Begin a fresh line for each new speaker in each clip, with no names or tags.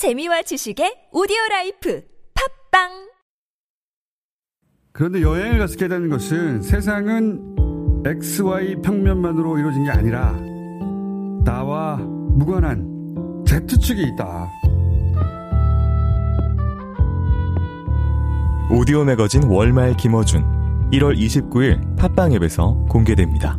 재미와 지식의 오디오 라이프 팟빵
그런데 여행을 갔게 되는 것은 세상은 XY 평면만으로 이루어진 게 아니라 나와 무관한 Z축이 있다.
오디오 매거진 월말 김어준 1월 29일 팟빵 앱에서 공개됩니다.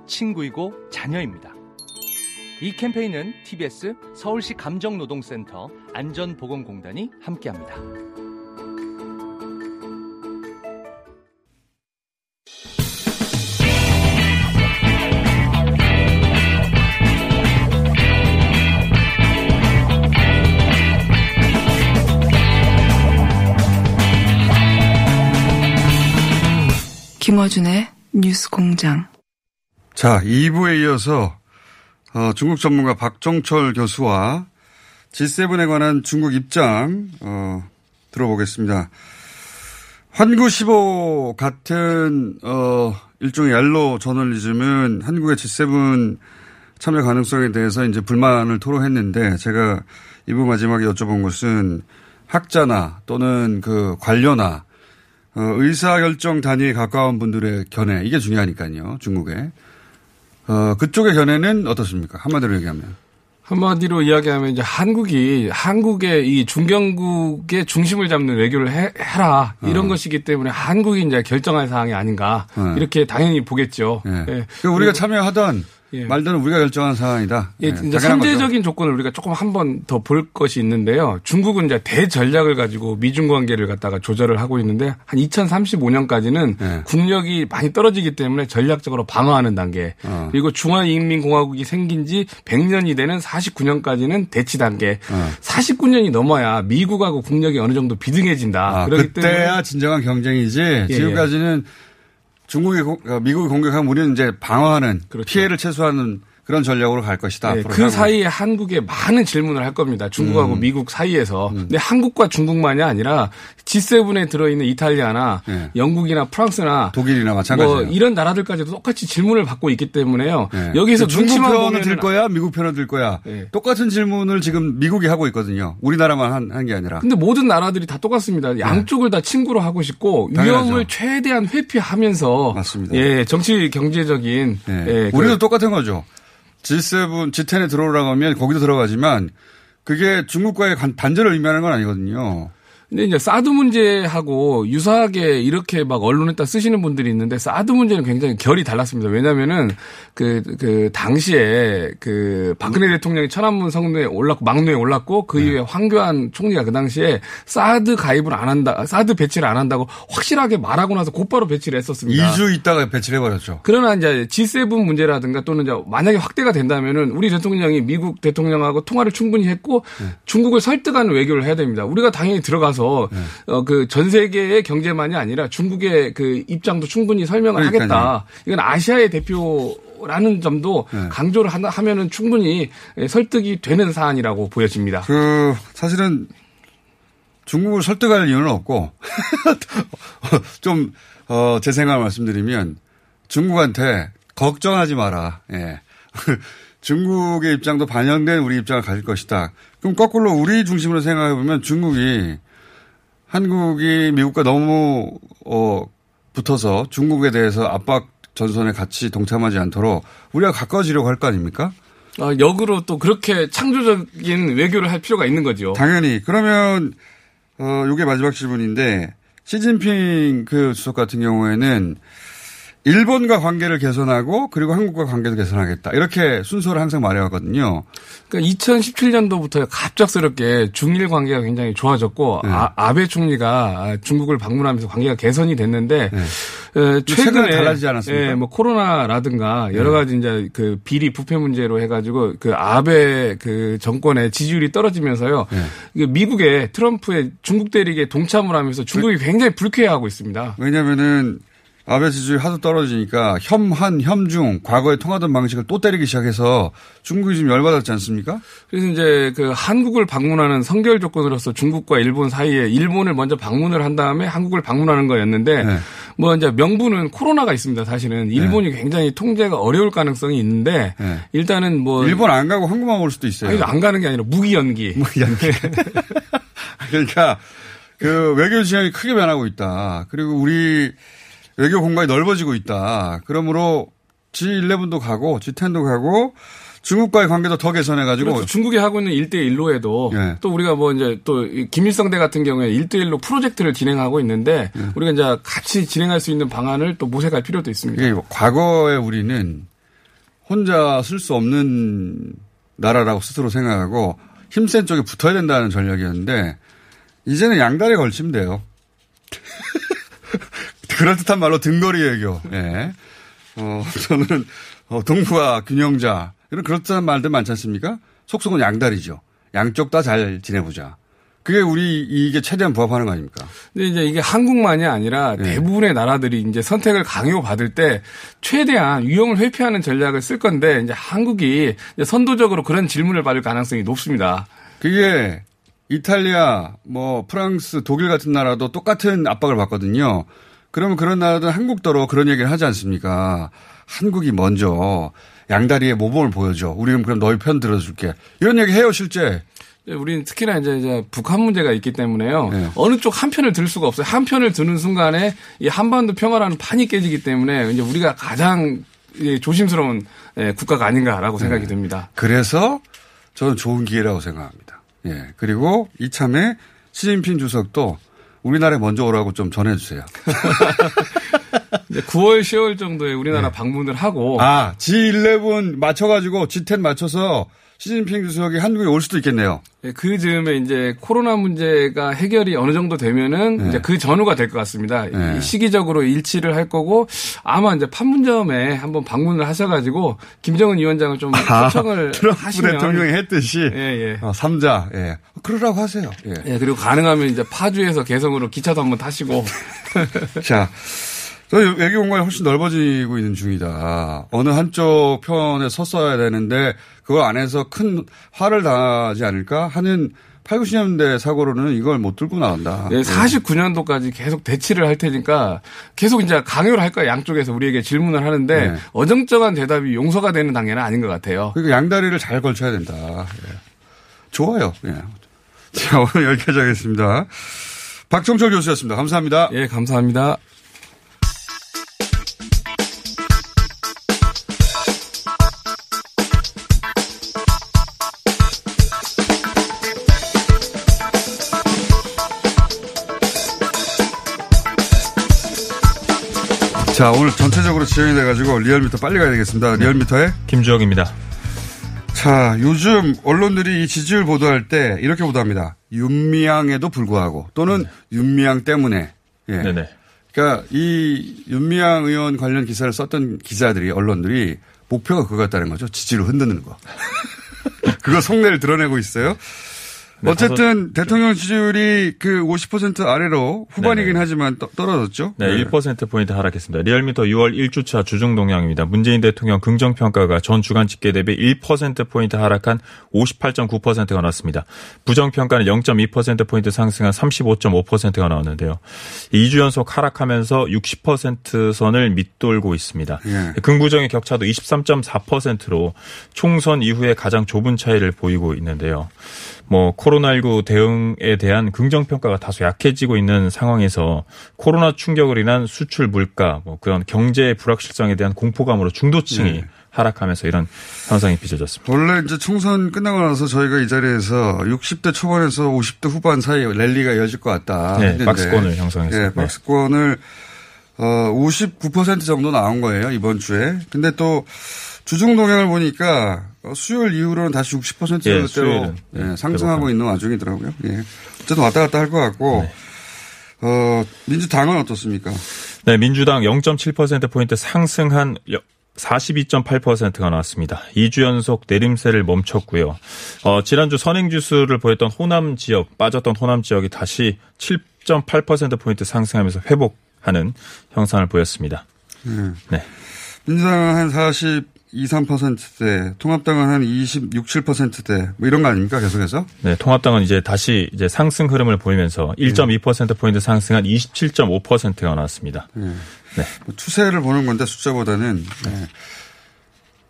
친구이고 자녀입니다. 이 캠페인은 TBS 서울시 감정노동센터 안전보건공단이 함께합니다.
김어준의 뉴스 공장.
자, 2부에 이어서 어, 중국 전문가 박종철 교수와 G7에 관한 중국 입장 어, 들어보겠습니다. 환구 15 같은 어, 일종의 얄로 저널리즘은 한국의 G7 참여 가능성에 대해서 이제 불만을 토로했는데 제가 2부 마지막에 여쭤본 것은 학자나 또는 그 관료나 어, 의사결정 단위에 가까운 분들의 견해 이게 중요하니까요 중국에 어, 그쪽의 견해는 어떻습니까 한마디로 얘기하면
한마디로 이야기하면 이제 한국이 한국의 이 중견국의 중심을 잡는 외교를 해, 라 이런 어. 것이기 때문에 한국이 이제 결정할 사항이 아닌가 어. 이렇게 당연히 보겠죠.
네. 네. 우리가 참여하던 예. 말들은 우리가 결정한 사안이다.
예, 네, 이제 선제적인 조건을 우리가 조금 한 번 더 볼 것이 있는데요. 중국은 이제 대전략을 가지고 미중 관계를 갖다가 조절을 하고 있는데 한 2035년까지는 네. 국력이 많이 떨어지기 때문에 전략적으로 방어하는 단계. 어. 그리고 중화인민공화국이 생긴 지 100년이 되는 49년까지는 대치 단계. 어. 49년이 넘어야 미국하고 국력이 어느 정도 비등해진다.
아, 그렇기 그때야 때문에 지정한 경쟁이지. 예, 예. 지금까지는 예. 중국이 어, 미국이 공격하면 우리는 이제 방어하는 그렇죠. 피해를 최소화하는 그런 전략으로 갈 것이다.
네, 그 사이에 한국에 많은 질문을 할 겁니다. 중국하고 음. 미국 사이에서. 음. 근데 한국과 중국만이 아니라 G7에 들어있는 이탈리아나 네. 영국이나 프랑스나
독일이나 마찬가지예요.
뭐 이런 나라들까지도 똑같이 질문을 받고 있기 때문에요.
네. 여기서 중국 편을 들 거야, 미국 편을 들 거야. 네. 똑같은 질문을 지금 미국이 하고 있거든요. 우리나라만 한 게 아니라.
근데 모든 나라들이 다 똑같습니다. 네. 양쪽을 다 친구로 하고 싶고 당연하죠. 위험을 최대한 회피하면서
맞습니다.
예, 정치 경제적인
네. 예, 우리도 그 똑같은 거죠. G7, G10에 들어오라고 하면 거기도 들어가지만 그게 중국과의 단절을 의미하는 건 아니거든요.
근데 이제 사드 문제하고 유사하게 이렇게 막 언론에다 쓰시는 분들이 있는데 사드 문제는 굉장히 결이 달랐습니다. 왜냐면은 그, 그, 당시에 그 박근혜 대통령이 천안문 성루에 올랐고, 망루에 올랐고, 그 네. 이후에 황교안 총리가 그 당시에 사드 가입을 안 한다, 사드 배치를 안 한다고 확실하게 말하고 나서 곧바로 배치를 했었습니다.
2주 있다가 배치를 해버렸죠.
그러나 이제 G7 문제라든가 또는 이제 만약에 확대가 된다면은 우리 대통령이 미국 대통령하고 통화를 충분히 했고, 네. 중국을 설득하는 외교를 해야 됩니다. 우리가 당연히 들어가서 네. 어, 그 전 세계의 경제만이 아니라 중국의 그 입장도 충분히 설명을 그러니까요. 하겠다. 이건 아시아의 대표 라는 점도 네. 강조를 하면은 충분히 설득이 되는 사안이라고 보여집니다.
그 사실은 중국을 설득할 이유는 없고 좀 어, 제 생각을 말씀드리면 중국한테 걱정하지 마라. 예. 중국의 입장도 반영된 우리 입장을 가질 것이다. 그럼 거꾸로 우리 중심으로 생각해 보면 중국이 한국이 미국과 너무 어 붙어서 중국에 대해서 압박 전선에 같이 동참하지 않도록 우리가 가까워지려고 할 거 아닙니까?
아, 역으로 또 그렇게 창조적인 외교를 할 필요가 있는 거죠.
당연히. 그러면, 어, 요게 마지막 질문인데, 시진핑 그 주석 같은 경우에는 일본과 관계를 개선하고 그리고 한국과 관계도 개선하겠다. 이렇게 순서를 항상 말해왔거든요.
그러니까 2017년도부터 갑작스럽게 중일 관계가 굉장히 좋아졌고 네. 아, 아베 총리가 중국을 방문하면서 관계가 개선이 됐는데 네. 에,
최근에 달라지지 않았습니까?
예, 뭐 코로나라든가 여러 가지 이제 그 비리 부패 문제로 해가지고 그 아베 그 정권의 지지율이 떨어지면서요. 이게 미국의 트럼프의 중국 대륙에 동참을 하면서 중국이 굉장히 불쾌해하고 있습니다.
왜냐면은 아베 지지율이 하도 떨어지니까 혐한, 혐중, 과거에 통하던 방식을 또 때리기 시작해서 중국이 지금 열받았지 않습니까?
그래서 이제 그 한국을 방문하는 선결 조건으로서 중국과 일본 사이에 일본을 먼저 방문을 한 다음에 한국을 방문하는 거였는데
네.
뭐 이제 명분은 코로나가 있습니다. 사실은 일본이 굉장히 통제가 어려울 가능성이 있는데
네.
일단은 뭐
일본 안 가고 한국만 올 수도 있어요.
아니, 안 가는 게 아니라 무기 연기.
그러니까 그 외교 지형이 크게 변하고 있다. 그리고 우리 외교 공간이 넓어지고 있다. 그러므로 G11도 가고 G10도 가고 중국과의 관계도 더 개선해가지고
그렇죠. 중국이 하고 있는 1대1로에도
예.
또 우리가 뭐 이제 또 김일성대 같은 경우에 1대1로 프로젝트를 진행하고 있는데
예.
우리가 이제 같이 진행할 수 있는 방안을 또 모색할 필요도 있습니다.
이게 과거에 우리는 혼자 쓸 수 없는 나라라고 스스로 생각하고 힘센 쪽에 붙어야 된다는 전략이었는데 이제는 양다리에 걸치면 돼요. 그럴듯한 말로 등거리 외교. 예. 어, 저는 어, 동북아 균형자 이런 그럴듯한 말들 많지 않습니까? 속속은 양다리죠. 양쪽 다 잘 지내보자. 그게 우리 이게 최대한 부합하는 거 아닙니까?
근데 이제 이게 한국만이 아니라
네.
대부분의 나라들이 이제 선택을 강요받을 때 최대한 위험을 회피하는 전략을 쓸 건데 이제 한국이 이제 선도적으로 그런 질문을 받을 가능성이 높습니다.
그게 이탈리아, 뭐 프랑스, 독일 같은 나라도 똑같은 압박을 받거든요. 그러면 그런 나라들은 한국더러 그런 얘기를 하지 않습니까? 한국이 먼저 양다리의 모범을 보여줘. 우리는 그럼 너희 편 들어줄게. 이런 얘기 해요, 실제.
우리는 특히나 이제, 이제 북한 문제가 있기 때문에요.
네.
어느 쪽 한 편을 들 수가 없어요. 한 편을 드는 순간에 이 한반도 평화라는 판이 깨지기 때문에 이제 우리가 가장 예, 조심스러운 예, 국가가 아닌가라고
네.
생각이 듭니다.
그래서 저는 좋은 기회라고 생각합니다. 예. 그리고 이참에 시진핑 주석도 우리나라에 먼저 오라고 좀 전해주세요.
이제 9월, 10월 정도에 우리나라 방문을 하고
네. 아, G11 맞춰가지고 G10 맞춰서 시진핑 주석이 한국에 올 수도 있겠네요.
예, 그 즈음에 이제 코로나 문제가 해결이 어느 정도 되면은
네.
이제 그 전후가 될 것 같습니다.
네.
이 시기적으로 일치를 할 거고 아마 이제 판문점에 한번 방문을 하셔가지고 김정은 위원장을 좀 초청을
아, 트럼프
하시면
대통령이 했듯이
예, 예.
어, 3자 예. 그러라고 하세요. 예.
예, 그리고 가능하면 이제 파주에서 개성으로 기차도 한번 타시고
자, 저희 외교 공간이 훨씬 넓어지고 있는 중이다. 어느 한쪽 편에 섰어야 되는데 그걸 안 해서 큰 화를 당하지 않을까 하는 8, 90년대 사고로는 이걸 못 들고 나간다.
예, 49년도까지 계속 대치를 할 테니까 계속 이제 강요를 할 거야 양쪽에서 우리에게 질문을 하는데
네.
어정쩡한 대답이 용서가 되는 단계는 아닌 것 같아요.
그러니까 양다리를 잘 걸쳐야 된다. 예. 좋아요. 예. 자, 오늘 여기까지 하겠습니다. 박정철 교수였습니다. 감사합니다.
예, 감사합니다.
자, 오늘 전체적으로 지정이 돼가지고 리얼미터 빨리 가야 되겠습니다. 리얼미터에.
김주혁입니다.
자, 요즘 언론들이 이 지지율 보도할 때 이렇게 보도합니다. 윤미향에도 불구하고 또는 윤미향 때문에. 예.
네네.
그러니까 이 윤미향 의원 관련 기사를 썼던 기자들이 언론들이 목표가 그거였다는 거죠. 지지를 흔드는 거. 그거 속내를 드러내고 있어요.
네,
어쨌든 대통령 지지율이 그 50% 아래로 후반이긴
네네.
하지만 떠- 떨어졌죠.
네, 1%포인트 하락했습니다. 리얼미터 6월 1주차 주중 동향입니다. 문재인 대통령 긍정평가가 전 주간 집계 대비 1%포인트 하락한 58.9%가 나왔습니다. 부정평가는 0.2%포인트 상승한 35.5%가 나왔는데요. 2주 연속 하락하면서 60% 선을 밑돌고 있습니다.
예.
긍부정의 격차도 23.4%로 총선 이후에 가장 좁은 차이를 보이고 있는데요. 뭐 코로나19 대응에 대한 긍정 평가가 다소 약해지고 있는 상황에서 코로나 충격을 인한 수출 물가, 뭐 그런 경제의 불확실성에 대한 공포감으로 중도층이
네.
하락하면서 이런 현상이 빚어졌습니다.
원래 이제 총선 끝나고 나서 저희가 이 자리에서 60대 초반에서 50대 후반 사이 랠리가 이어질 것 같다.
네,
했는데
박스권을 형성했어요.
예,
네.
박스권을 어, 59% 정도 나온 거예요, 이번 주에. 근데 또 주중 동향을 보니까 어, 수요일 이후로는 다시 60%대로
예, 수요일은, 네,
상승하고. 있는 와중이더라고요. 예. 어쨌든 왔다 갔다 할 것 같고
네.
어, 민주당은 어떻습니까?
네, 민주당 0.7%포인트 상승한 42.8%가 나왔습니다. 2주 연속 내림세를 멈췄고요. 어, 지난주 선행지수를 보였던 호남 지역, 빠졌던 호남 지역이 다시 7.8%포인트 상승하면서 회복하는 형상을 보였습니다. 네.
민주당은 한 42, 3%대, 통합당은 한 26, 7%대, 뭐 이런 거 아닙니까? 계속해서?
네, 통합당은 이제 다시 이제 상승 흐름을 보이면서 1.2%포인트 상승한 27.5%가 나왔습니다.
네. 뭐 추세를 보는 건데 숫자보다는 네.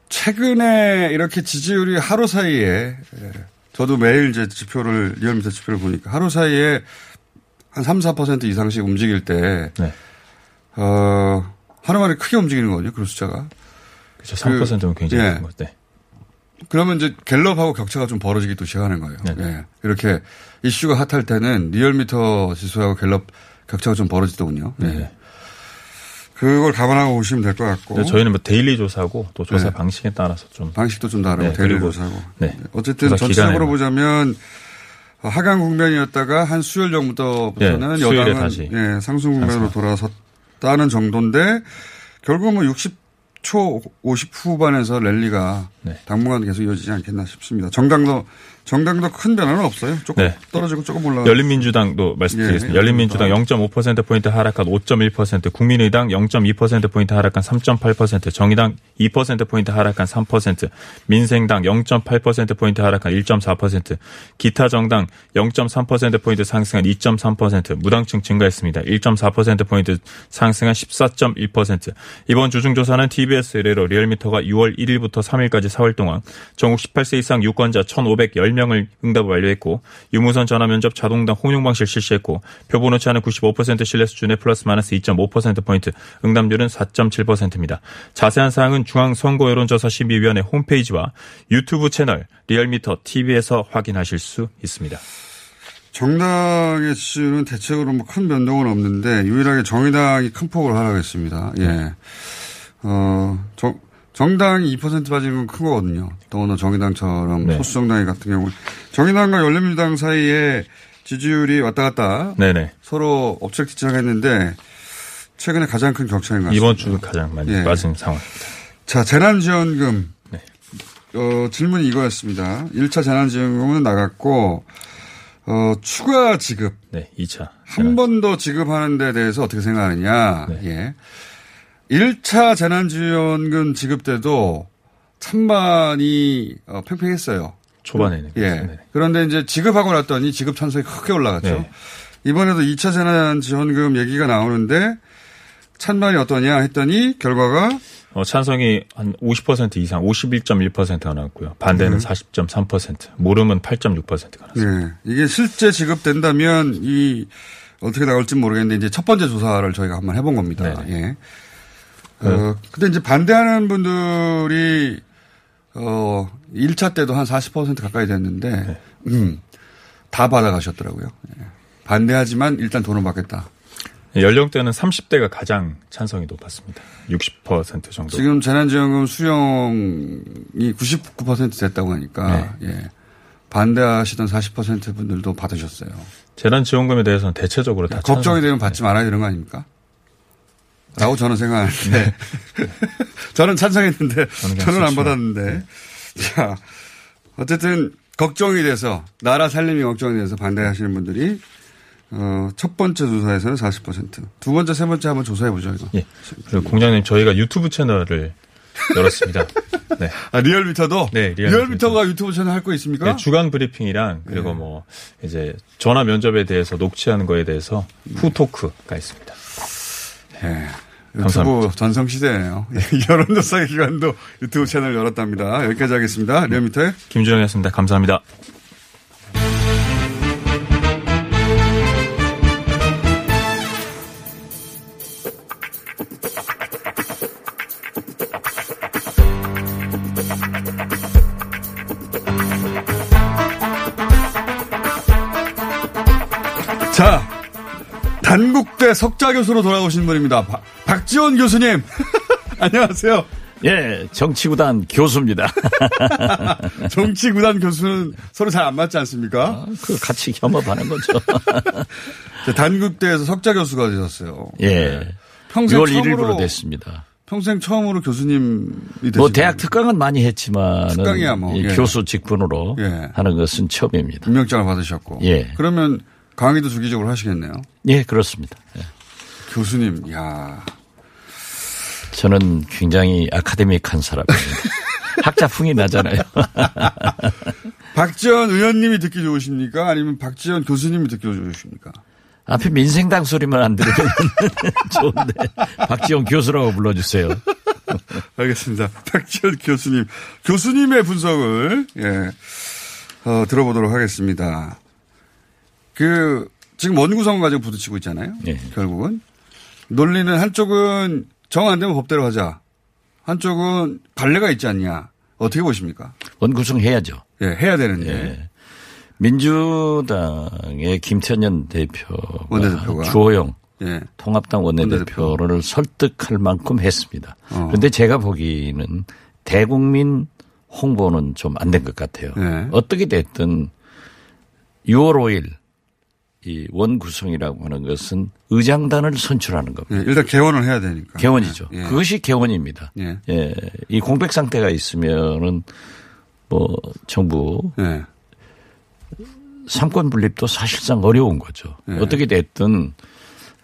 최근에 이렇게 지지율이 하루 사이에 예, 저도 매일 이제 지표를 리얼미터 지표를 보니까 하루 사이에 한 3, 4% 이상씩 움직일 때
네.
어, 하루 만에 크게 움직이는 거거든요. 그 숫자가.
그렇죠. 3%면 굉장히
예.
큰 거죠. 네.
그러면 이제 갤럽하고 격차가 좀 벌어지기 또 시작하는 거예요.
네네.
예. 이렇게 이슈가 핫할 때는 리얼미터 지수하고 갤럽 격차가 좀 벌어지더군요. 예.
네.
그걸 감안하고 보시면 될 것 같고.
저희는 뭐 daily 조사고 또 조사
네.
방식에 따라서 좀
방식도 좀 다르고
네, 그리고
조사고.
네.
어쨌든
조사
전체적으로. 보자면 하강 국면이었다가 한 수요일 정도부터는
네, 수요일에
여당은
다시
예, 상승 국면으로 돌아섰다는 정도인데 결국 뭐60 초 50 후반에서 랠리가
네.
당분간 계속 이어지지 않겠나 싶습니다. 정당도 정당도 큰 변화는 없어요. 조금
네.
떨어지고 조금 올라가.
열린민주당도 말씀드리겠습니다.
예,
열린민주당 0.5%포인트 하락한 5.1%, 국민의당 0.2%포인트 하락한 3.8%, 정의당 2%포인트 하락한 3%, 민생당 0.8%포인트 하락한 1.4%, 기타 정당 0.3%포인트 상승한 2.3%, 무당층 증가했습니다. 1.4%포인트 상승한 14.1%. 이번 주중 조사는 TBS 의뢰로 리얼미터가 6월 1일부터 3일까지 사흘 동안 전국 18세 이상 유권자 1,510 명을 응답을 완료했고 유무선 전화 면접 자동응답 혼용 방식 실시했고 표본 오차는 95% 신뢰 수준의 플러스 마이너스 2.5%포인트 응답률은 4.7%입니다. 자세한 사항은 중앙선거여론조사 심의위원회 홈페이지와 유튜브 채널 리얼미터 TV에서 확인하실 수 있습니다.
정당의 지지율은 대체적으로 뭐 큰 변동은 없는데 유일하게 정의당이 큰 폭으로 하락했습니다. 예. 어, 정, 정당이 2% 빠지는 건 큰 거거든요. 더구나 정의당처럼
네.
소수 정당이 같은 경우는 정의당과 열린민주당 사이에 지지율이 왔다 갔다
네네.
서로 엎치락뒤치락했는데 최근에 가장 큰 격차인 것 같습니다.
이번 주 가장 많이
예.
빠진 상황입니다.
자, 재난지원금.
네.
어, 질문이 이거였습니다. 1차 재난지원금은 나갔고, 어, 추가 지급.
네, 2차.
한 번 더 지급하는 데 대해서 어떻게 생각하느냐.
네.
예. 1차 재난지원금 지급 때도 찬반이 어, 팽팽했어요.
초반에는.
예.
네.
그런데 이제 지급하고 났더니 지급 찬성이 크게 올라갔죠.
네.
이번에도 2차 재난지원금 얘기가 나오는데 찬반이 어떠냐 했더니 결과가
어, 찬성이 한 50% 이상, 51.1%가 나왔고요. 반대는 40.3%, 모름은 8.6%가 나왔습니다.
네. 이게 실제 지급된다면 이 어떻게 나올지 모르겠는데 이제 첫 번째 조사를 저희가 한번 해본 겁니다.
네네.
예. 어, 근데 이제 반대하는 분들이 어 1차 때도 한 40% 가까이 됐는데
네.
음, 다 받아가셨더라고요. 예. 반대하지만 일단 돈을 받겠다.
연령대는 30대가 가장 찬성이 높았습니다. 60% 정도.
지금 재난지원금 수용이 99% 됐다고 하니까 예. 반대하시던 40% 분들도 받으셨어요.
재난지원금에 대해서는 대체적으로 다
걱정이
찬성.
되면 받지 말아야 되는 거 아닙니까? 라고 저는 생각하는데. 저는 찬성했는데,
저는
저는 안 받았는데. 자, 어쨌든, 걱정이 돼서, 나라 살림이 걱정이 돼서 반대하시는 분들이, 어, 첫 번째 조사에서는 40%. 두 번째, 세 번째 한번 조사해 보죠, 이거.
예. 그리고 공장님 저희가 유튜브 채널을 열었습니다. 네.
아, 리얼미터도?
네, 리얼미터.
리얼미터가 유튜브 채널 할 거 있습니까?
네, 주간 브리핑이랑 그리고
네.
뭐 이제 전화 면접에 대해서 녹취하는 거에 대해서 후토크가 있습니다.
예. 유튜브
감사합니다.
전성 시대예요 여론조사 기관도 유튜브 채널 열었답니다. 여기까지 하겠습니다. 리얼미터의
김주영이었습니다. 감사합니다.
국대 석자 교수로 돌아오신 분입니다. 박- 박지원 교수님. 안녕하세요.
예, 정치구단 교수입니다.
정치구단 교수는 서로 잘 안 맞지 않습니까?
그 같이 겸업하는 거죠.
자, 단국대에서 석자 교수가 되셨어요.
예.
평생
6월
처음으로
1일부로 됐습니다.
평생 처음으로 교수님이 되신
뭐 대학 특강은 많이 했지만
특강이야 뭐, 예.
교수 직분으로
예.
하는 것은 처음입니다.
임명장을 받으셨고.
예.
그러면 강의도 주기적으로 하시겠네요.
예, 그렇습니다. 예.
교수님, 야
저는 굉장히 아카데믹한 사람입니다. 학자풍이 나잖아요.
박지원 의원님이 듣기 좋으십니까? 아니면 박지원 교수님이 듣기 좋으십니까?
앞에 민생당 소리만 안 들으면 좋은데 박지원 교수라고 불러주세요.
알겠습니다. 박지원 교수님. 교수님의 분석을, 예, 어, 들어보도록 하겠습니다. 그, 지금 원구성 가지고 부딪히고 있잖아요.
예.
결국은. 논리는 한쪽은 정 안 되면 법대로 하자. 한쪽은 관례가 있지 않냐. 어떻게 보십니까?
원구성 해야죠.
예, 해야 되는데.
예. 민주당의 김천년 대표가
원내대표가.
주호영
예.
통합당 원내대표를 설득할 만큼 했습니다.
어.
그런데 제가 보기에는 대국민 홍보는 좀 안 된 것 같아요.
네.
어떻게 됐든 6월 5일 이 원구성이라고 하는 것은 의장단을 선출하는 겁니다.
예, 일단 개원을 해야 되니까.
개원이죠.
예.
그것이 개원입니다.
예.
예. 이 공백 상태가 있으면은 뭐 정부
예.
삼권 분립도 사실상 어려운 거죠.
예.
어떻게 됐든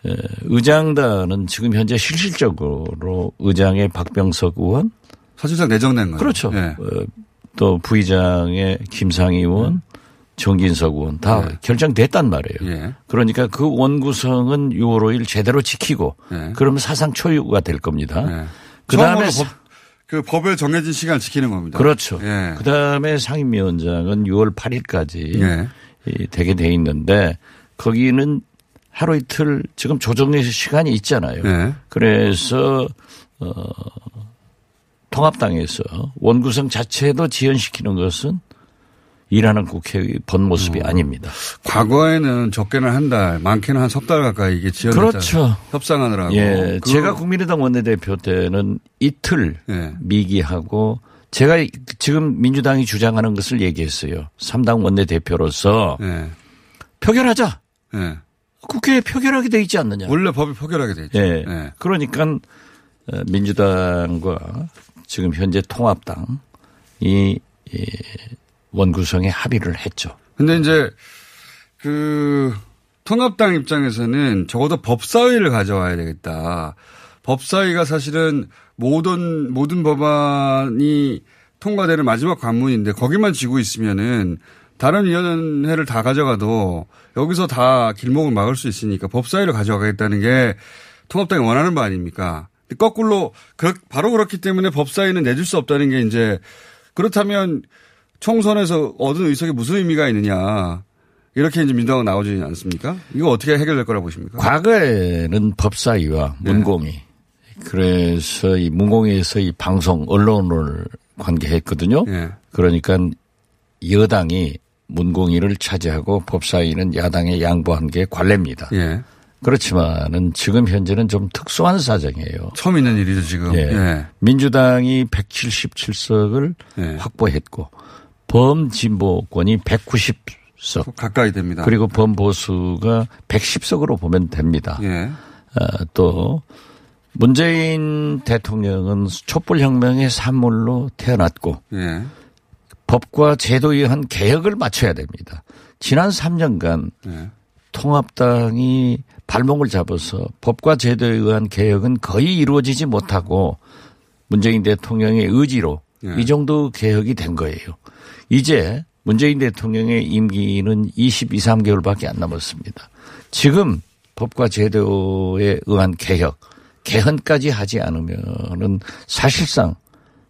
에, 의장단은 지금 현재 실질적으로 의장의 박병석 의원
사실상 내정된 거예요.
그렇죠.
예.
어, 또 부의장의 김상희 의원, 정진석 의원 다
네.
결정됐단 말이에요.
예.
그러니까 그 원구성은 6월 5일 제대로 지키고
예.
그러면 사상 초유가 될 겁니다.
예.
그다음에
법, 그 법에 정해진 시간을 지키는 겁니다.
그렇죠.
예.
그다음에 상임위원장은 6월 8일까지
예.
되게 돼 있는데 거기는 하루 이틀 지금 조정의 시간이 있잖아요.
예.
그래서 어 통합당에서 원구성 자체도 지연시키는 것은 일하는 국회의 본 모습이 아닙니다.
과거에는 적게는 한 달, 많게는 한 석 달 가까이 이게 지연됐잖아요.
그렇죠.
협상하느라고.
예,
그-
제가 국민의당 원내대표 때는 이틀
예.
미기하고 제가 지금 민주당이 주장하는 것을 얘기했어요. 3당 원내대표로서
예.
표결하자.
예.
국회에 표결하게 돼 있지 않느냐.
원래 법이 표결하게 돼 있죠.
예.
예.
그러니까 어, 민주당과 지금 현재 통합당이 이 원구성에 합의를 했죠.
근데 이제 그 통합당 입장에서는 적어도 법사위를 가져와야 되겠다. 법사위가 사실은 모든 모든 법안이 통과되는 마지막 관문인데 거기만 쥐고 있으면은 다른 위원회를 다 가져가도 여기서 다 길목을 막을 수 있으니까 법사위를 가져가겠다는 게 통합당이 원하는 바 아닙니까? 거꾸로 그- 바로 그렇기 때문에 법사위는 내줄 수 없다는 게 이제 그렇다면 총선에서 얻은 의석이 무슨 의미가 있느냐. 이렇게 이제 민주당은 나오지 않습니까? 이거 어떻게 해결될 거라고 보십니까?
과거에는 법사위와
네.
문공위 그래서 이 문공위에서 이 방송 언론을 관계했거든요.
예.
그러니까 여당이 문공위를 차지하고 법사위는 야당에 양보한 게 관례입니다.
예.
그렇지만은 지금 현재는 좀 특수한 사정이에요.
처음 있는 일이죠, 지금.
예.
예.
민주당이 177석을
예.
확보했고 범진보권이 190석
가까이 됩니다.
그리고 범보수가 110석으로 보면 됩니다.
예.
어, 또 문재인 대통령은 촛불 혁명의 산물로 태어났고
예.
법과 제도에 의한 개혁을 맞춰야 됩니다. 지난 3년간
예.
통합당이 발목을 잡아서 법과 제도에 의한 개혁은 거의 이루어지지 못하고 문재인 대통령의 의지로
예.
이 정도 개혁이 된 거예요. 이제 문재인 대통령의 임기는 22, 3개월밖에 안 남았습니다. 지금 법과 제도에 의한 개혁, 개헌까지 하지 않으면은 사실상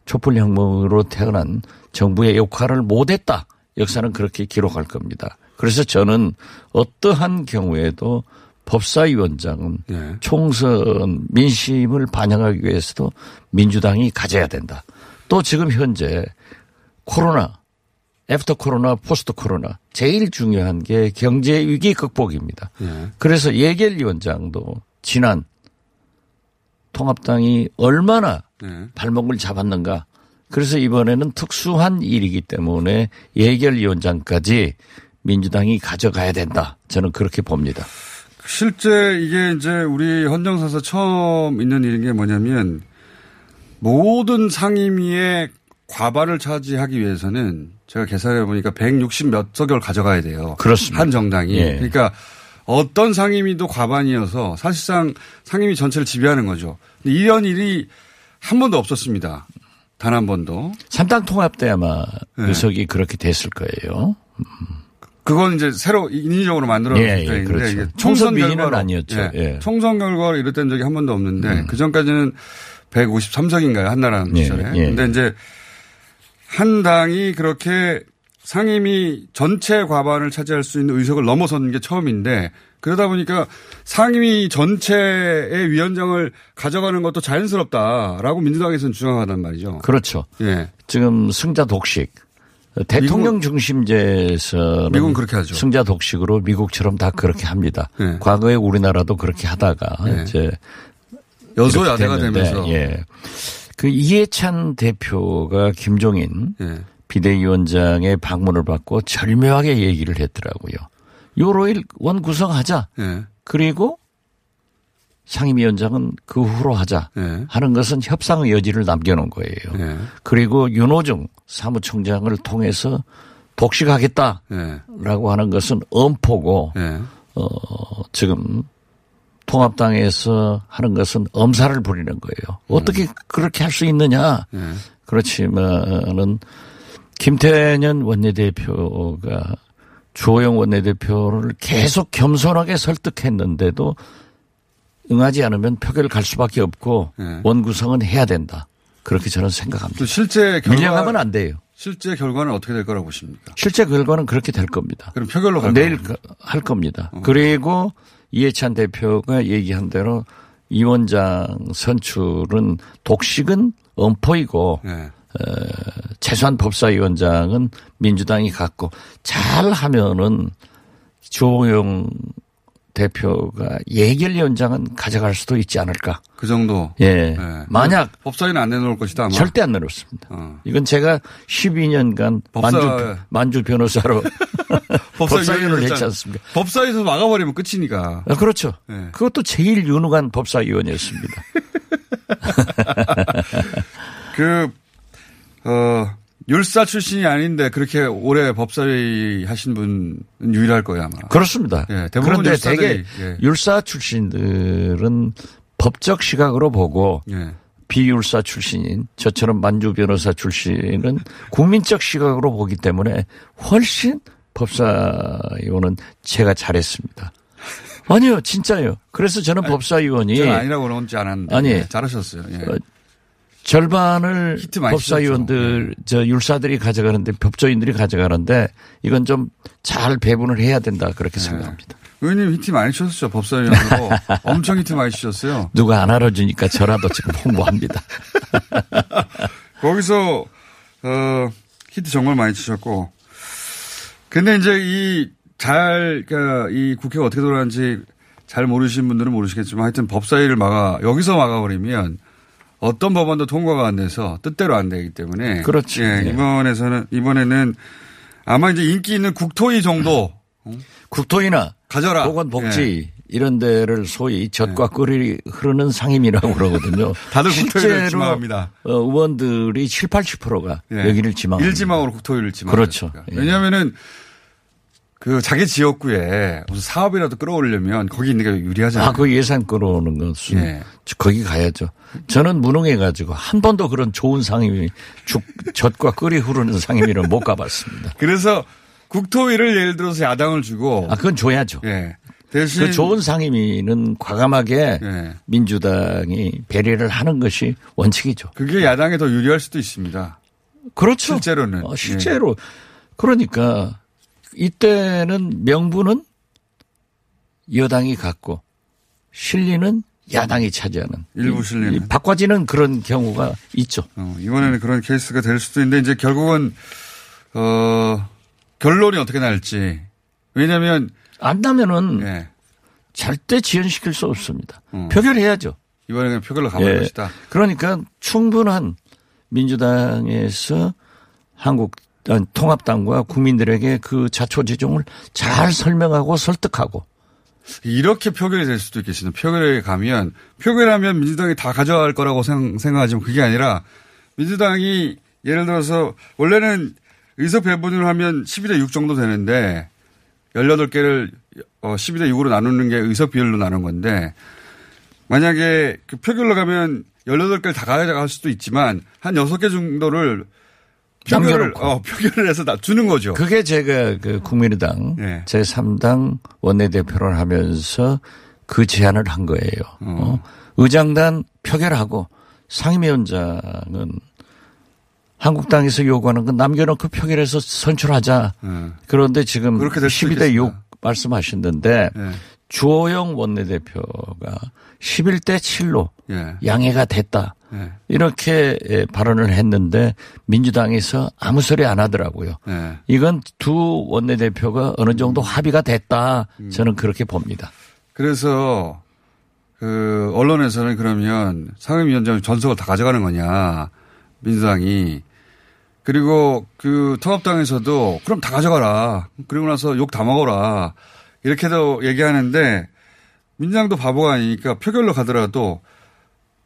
촛불 혁명으로 태어난 정부의 역할을 못했다. 역사는 그렇게 기록할 겁니다. 그래서 저는 어떠한 경우에도 법사위원장은
예.
총선 민심을 반영하기 위해서도 민주당이 가져야 된다. 또 지금 현재 코로나, after 코로나, post 코로나 제일 중요한 게 경제 위기 극복입니다.
예.
그래서 예결위원장도 지난 통합당이 얼마나
예.
발목을 잡았는가. 그래서 이번에는 특수한 일이기 때문에 예결위원장까지 민주당이 가져가야 된다. 저는 그렇게 봅니다.
실제 이게 이제 우리 헌정사에서 처음 있는 일인 게 뭐냐면 모든 상임위의 과반을 차지하기 위해서는 제가 계산해 보니까 160 몇 석을 가져가야 돼요.
그렇습니다.
한 정당이.
예.
그러니까 어떤 상임위도 과반이어서 사실상 상임위 전체를 지배하는 거죠. 이런 일이 한 번도 없었습니다. 단 한 번도.
삼당 통합 때 아마
네.
의석이 그렇게 됐을 거예요.
그건 이제 새로 인위적으로 만들어진
예, 예, 그렇죠.
이게
총선 민의는
결과로
아니었죠.
예,
예.
총선 결과로 이랬던 적이 한 번도 없는데
음.
그 전까지는 153석인가요 한나라는
예,
시절에.
예.
근데 이제 한 당이 그렇게 상임위 전체 과반을 차지할 수 있는 의석을 넘어서는 게 처음인데 그러다 보니까 상임위 전체의 위원장을 가져가는 것도 자연스럽다라고 민주당에서는 주장하단 말이죠.
그렇죠.
예.
지금 승자 독식. 대통령 중심제에서는
미국은 그렇게 하죠.
승자 독식으로 미국처럼 다 그렇게 합니다.
네.
과거에 우리나라도 그렇게 하다가
네.
이제
여소야대가 되면서
예. 그 이해찬 대표가 김종인
예.
비대위원장의 방문을 받고 절묘하게 얘기를 했더라고요. 요로일 원 구성하자.
예.
그리고 상임위원장은 그 후로 하자
예.
하는 것은 협상의 여지를 남겨놓은 거예요.
예.
그리고 윤호중 사무총장을 통해서 독식하겠다라고
예.
하는 것은 엄포고
예.
어, 지금 통합당에서 하는 것은 엄살을 부리는 거예요. 어떻게 그렇게 할 수 있느냐?
예.
그렇지만은 김태년 원내대표가 주호영 원내대표를 계속 겸손하게 설득했는데도 응하지 않으면 표결 갈 수밖에 없고
네.
원구성은 해야 된다. 그렇게 저는 생각합니다.
또 실제 결과
밀려가면 안 돼요.
실제 결과는 어떻게 될 거라고 보십니까?
실제 결과는 그렇게 될 겁니다.
그럼 표결로 갈
내일 할 겁니다. 그리고 이해찬 대표가 얘기한 대로 이 원장 선출은 독식은 엄포이고
예.
최소한 법사위원장은 민주당이 갖고 잘 하면은 조용 대표가 예결위원장은 가져갈 수도 있지 않을까.
그 정도.
예.
예.
만약
법사위는 안 내놓을 것이다. 아마.
절대 안 내놓습니다.
어.
이건 제가 12년간
법사-
만주, 만주 변호사로 법사위원을 했지. 않습니까?
법사위에서 막아버리면 끝이니까.
아, 그렇죠.
예.
그것도 제일 유능한 법사위원이었습니다.
그, 어, 율사 출신이 아닌데 그렇게 오래 법사위 하신 분은 유일할 거예요, 아마.
그렇습니다.
예, 대부분
그런데
율사들이,
되게
예.
율사 출신들은 법적 시각으로 보고
예.
비율사 출신인 저처럼 만주 변호사 출신은 국민적 시각으로 보기 때문에 훨씬 법사위원은 제가 잘했습니다. 아니요, 진짜요. 그래서 저는 법사위원이
저는 아니라고 그러지 않았는데.
아니.
예, 잘하셨어요. 예.
어, 절반을 법사위원들,
네.
저 율사들이 가져가는데 법조인들이 가져가는데 이건 좀 잘 배분을 해야 된다
네.
그렇게 생각합니다.
의원님 히트 많이 치셨죠, 법사위원으로. 엄청 히트 많이 치셨어요.
누가 안 알아주니까 저라도 지금 홍보합니다.
거기서, 어, 히트 정말 많이 치셨고. 근데 이제 이 잘, 그니까 이 국회가 어떻게 돌아가는지 잘 모르시는 분들은 모르시겠지만 하여튼 법사위를 막아, 여기서 막아버리면 어떤 법안도 통과가 안 돼서 뜻대로 안 되기 때문에.
그렇죠.
예,
네.
이번에서는, 이번에는 아마 이제 인기 있는 국토위 정도
국토위나
가져라.
보건복지 이런 데를 소위 젖과 꿀이 흐르는 상임이라고 그러거든요.
네. 다들 국토위를 지망합니다.
어, 의원들이 7, 80%가
예.
여기를 지망합니다.
일지망으로 국토위를 지망.
그렇죠. 예.
왜냐하면은 그 자기 지역구에 무슨 사업이라도 끌어오려면 거기 있는 게 유리하잖아요.
아, 그 예산 끌어오는 것은
예.
거기 가야죠. 저는 무능해 가지고 한 번도 그런 좋은 상임위, 죽, 젖과 꿀이 흐르는 상임위를 못 가봤습니다.
그래서 국토위를 예를 들어서 야당을 주고
아, 그건 줘야죠.
예. 대신
그 좋은 상임위는 과감하게
예.
민주당이 배려를 하는 것이 원칙이죠.
그게 야당에 더 유리할 수도 있습니다.
그렇죠.
실제로는.
어, 실제로. 그러니까 이때는 명분은 여당이 갖고 실리는 야당이 차지하는.
일부
이-
실리는.
이 바꿔지는 그런 경우가 있죠.
어, 이번에는 그런 케이스가 될 수도 있는데 이제 결국은 어 결론이 어떻게 날지. 왜냐하면
안 나면은
예.
절대 지연시킬 수 없습니다.
음.
표결해야죠.
이번에는 표결로 가볼
예.
것이다.
그러니까 충분한 민주당에서 한국 통합당과 국민들에게 그 자초지종을 잘 설명하고 설득하고
이렇게 표결이 될 수도 있겠습니다. 표결에 가면 표결하면 민주당이 다 가져갈 거라고 생각하지만 그게 아니라 민주당이 예를 들어서 원래는 의석 배분을 하면 12대 6 정도 되는데 18개를 12대 어, 6으로 나누는 게 의석 비율로 나눈 건데 만약에 그 표결로 가면 18개를 다 가져갈 수도 있지만 한 6개 정도를 표결을, 어, 표결을 해서 주는 거죠.
그게 제가 그 국민의당 네. 제 3당 원내대표를 하면서 그 제안을 한 거예요. 어. 어. 의장단 표결하고 상임위원장은 한국당에서 요구하는 건 남겨놓고 표결해서 선출하자. 네. 그런데 지금 12대 6 말씀하셨는데 네. 주호영 원내대표가 11대 7로 예. 양해가 됐다. 예. 이렇게 예, 발언을 했는데 민주당에서 아무 소리 안 하더라고요. 예. 이건 두 원내대표가 어느 정도 합의가 됐다. 음. 저는 그렇게 봅니다.
그래서 그 언론에서는 그러면 상임위원장 전석을 다 가져가는 거냐 민주당이 그리고 그 통합당에서도 그럼 다 가져가라. 그리고 나서 욕 다 먹어라. 이렇게도 얘기하는데 민주당도 바보가 아니니까 표결로 가더라도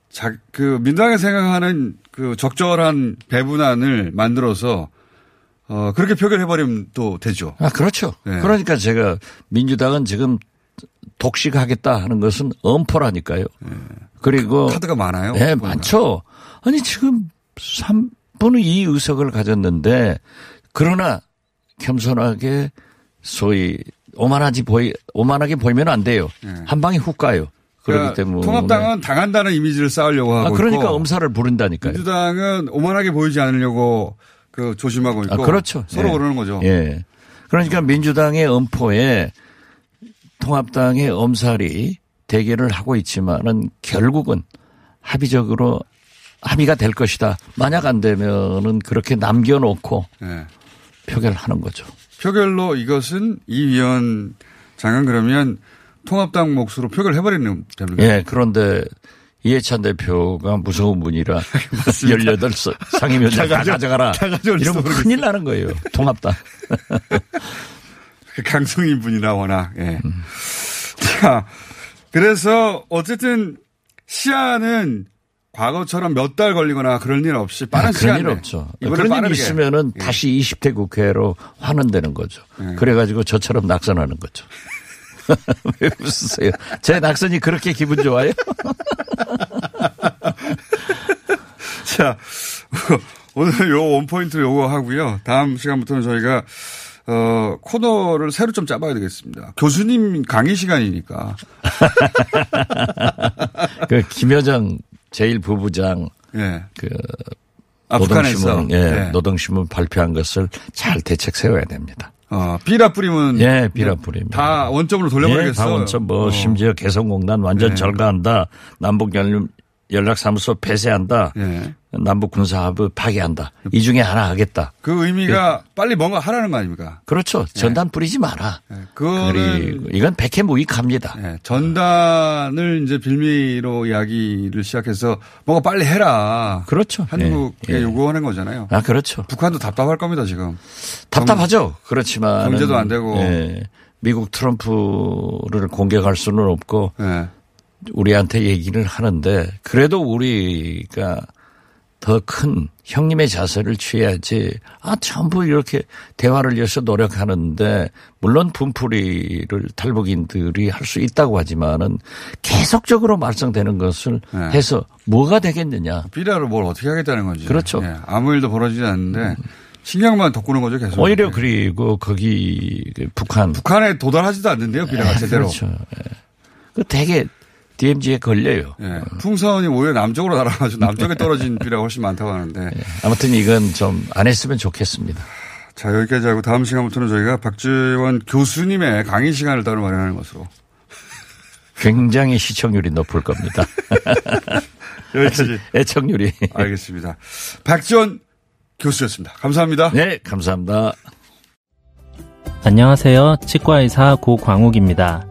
자, 그 민주당이 생각하는 그 적절한 배분안을 만들어서 어, 그렇게 표결해버리면 또 되죠.
아, 그렇죠. 네. 그러니까 제가 민주당은 지금 독식하겠다 하는 것은 엄포라니까요. 네. 그리고.
카드가 많아요?
네, 많죠. 아니, 지금 3분의 2 의석을 가졌는데, 그러나 겸손하게 소위 오만하지 보이, 오만하게 보이면 안 돼요. 네. 한 방에 훅 가요. 그렇기 그러니까 때문에.
통합당은 당한다는 이미지를 쌓으려고 하고
아, 그러니까
있고
엄살을 부른다니까요.
민주당은 오만하게 보이지 않으려고 그 조심하고 있고.
아, 그렇죠.
서로 예. 그러는 거죠.
예. 그러니까 민주당의 엄포에 통합당의 엄살이 대결을 하고 있지만은 결국은 합의적으로 합의가 될 것이다. 만약 안 되면은 그렇게 남겨놓고 예. 표결하는 거죠.
표결로 이것은 이 위원장은 그러면 통합당 몫으로 표결 해버리는
됩니다. 예, 그런데 이해찬 대표가 무서운 분이라 18 상임위원장 다, 다 가져가라. 다 이러면 큰일 나는 거예요. 통합당.
그 강성인 분이라 워낙. 예. 음. 자, 그래서 어쨌든 시한은 과거처럼 몇 달 걸리거나 그럴 일 없이 빠른 아, 시간에
그런 일 없죠. 그런 일 있으면은 예. 다시 20대 국회로 환원되는 거죠. 예. 그래가지고 저처럼 낙선하는 거죠. 왜 웃으세요? 제 낙선이 그렇게 기분 좋아요?
자, 오늘 요 원포인트 요거 하고요. 다음 시간부터는 저희가 어, 코너를 새로 좀 짜봐야 되겠습니다. 교수님 강의 시간이니까.
그 김여정 제1부부장 예. 그 아, 노동신문, 예, 예. 노동신문 발표한 것을 잘 대책 세워야 됩니다.
어, 비라 뿌리면.
예, 비라 뿌리면.
다 원점으로 돌려버리겠어. 예,
다 원점, 뭐, 어. 심지어 개성공단 완전 네. 절가한다. 남북 연 락사무소 폐쇄한다. 네. 남북 군사합의 파괴한다. 이 중에 하나 하겠다.
그 의미가 네. 빨리 뭔가 하라는 거 아닙니까?
그렇죠. 예. 전단 뿌리지 마라. 네. 그리고 이건 백해무익합니다. 네.
전단을 이제 빌미로 이야기를 시작해서 뭔가 빨리 해라.
그렇죠.
한국에 요구하는 거잖아요.
아 그렇죠.
북한도 답답할 겁니다 지금.
답답하죠. 그렇지만
경제도 안 되고.
미국 트럼프를 공격할 수는 없고 우리한테 얘기를 하는데 그래도 우리가 더 큰 형님의 자세를 취해야지. 아 전부 이렇게 대화를 위해서 노력하는데 물론 분풀이를 탈북인들이 할 수 있다고 하지만은 계속적으로 말썽되는 것을 네. 해서 뭐가 되겠느냐.
비라로 뭘 어떻게 하겠다는 건지.
그렇죠.
네. 아무 일도 벌어지지 않는데 신경만 덮고는 거죠 계속.
오히려 그리고 거기 그 북한.
북한에 도달하지도 않는데요 비라가 네, 제대로.
그렇죠. 네. 그 되게 DMZ에 걸려요. 네.
풍선이 오히려 남쪽으로 날아가지고 남쪽에 떨어진 비가 훨씬 많다고 하는데. 네.
아무튼 이건 좀 안 했으면 좋겠습니다.
자, 여기까지 하고 다음 시간부터는 저희가 박지원 교수님의 강의 시간을 따로 마련하는 것으로.
굉장히 시청률이 높을 겁니다.
여기까지.
애청률이.
알겠습니다. 박지원 교수였습니다. 감사합니다.
네, 감사합니다.
안녕하세요. 치과의사 고광욱입니다.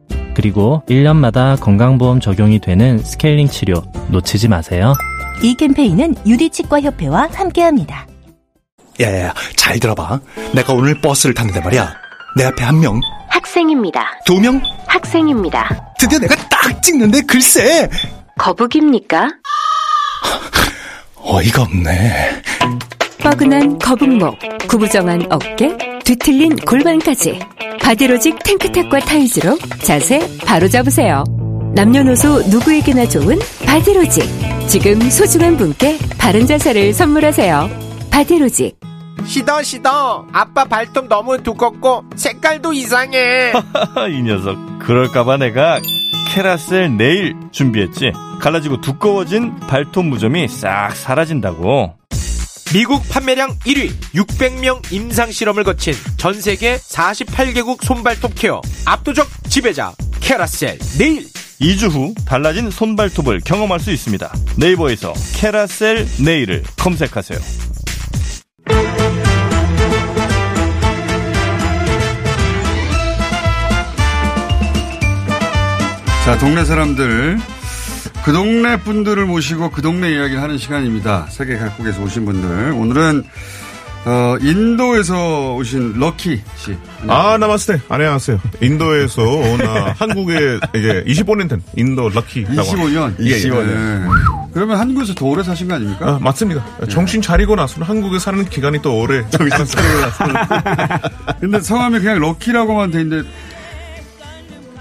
그리고 1년마다 건강보험 적용이 되는 스케일링 치료 놓치지 마세요.
이 캠페인은 유디치과협회와 함께합니다.
야야야, 잘 들어봐. 내가 오늘 버스를 탔는데 말이야. 내 앞에 한 명,
학생입니다.
두 명,
학생입니다.
드디어 내가 딱 찍는데 글쎄.
거북입니까?
어이가 없네.
뻐근한 거북목, 구부정한 어깨, 뒤틀린 골반까지 바디로직 탱크탑과 타이즈로 자세 바로 잡으세요. 남녀노소 누구에게나 좋은 바디로직. 지금 소중한 분께 바른 자세를 선물하세요. 바디로직.
시더 시더 아빠 발톱 너무 두껍고 색깔도 이상해
이 녀석 그럴까봐 내가 캐라셀 네일 준비했지 갈라지고 두꺼워진 발톱 무좀이 싹 사라진다고
미국 판매량 1위 600명 임상 실험을 거친 전 세계 48개국 손발톱 케어 압도적 지배자 캐라셀 네일
2주 후 달라진 손발톱을 경험할 수 있습니다 네이버에서 캐라셀 네일을 검색하세요
자, 동네 사람들. 그 동네 분들을 모시고 그 동네 이야기를 하는 시간입니다. 세계 각국에서 오신 분들. 오늘은, 어, 인도에서 오신 럭키 씨.
아, 나마스테. 안녕하세요. 인도에서 온 아, 한국에 이제 25년 된 인도 럭키라고.
25년?
예, 예.
25년. 그러면 한국에서 더 오래 사신 거 아닙니까?
아, 맞습니다. 정신 차리고 나서는 한국에 사는 기간이 또 오래.
정신 차리고 나서는. 근데 성함이 그냥 럭키라고만 돼 있는데 그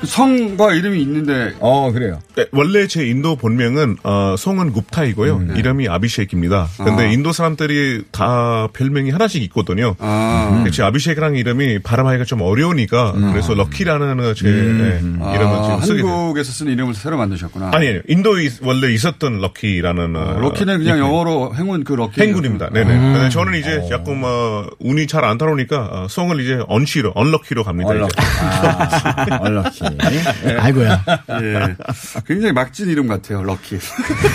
성과 이름이 있는데.
어, 그래요.
네, 원래 제 인도 본명은 어, 성은 굽타이고요.
음, 네.
이름이 아비셰이크입니다. 근데
아.
인도 사람들이 다 별명이 하나씩 있거든요.
아.
제 아비셰이크라는 이름이 발음하기가 좀 어려우니까 그래서 럭키라는 제
음.
네, 이름을
아,
지금 쓰게.
한국에서 쓰는 이름을 새로 만드셨구나.
아니, 아니요. 인도에 있- 원래 있었던 럭키라는. 어,
럭키는 그냥
닉네임.
영어로 행운 그 럭키.
행군입니다. 네네.
음.
근데 저는 이제 약간 뭐 운이 잘 안 타오니까 어, 성을 이제 언시로, 언럭키로 갑니다.
언럭키.
이제.
언럭키.
아이고야.
예. 굉장히 막진 이름 같아요, 럭키.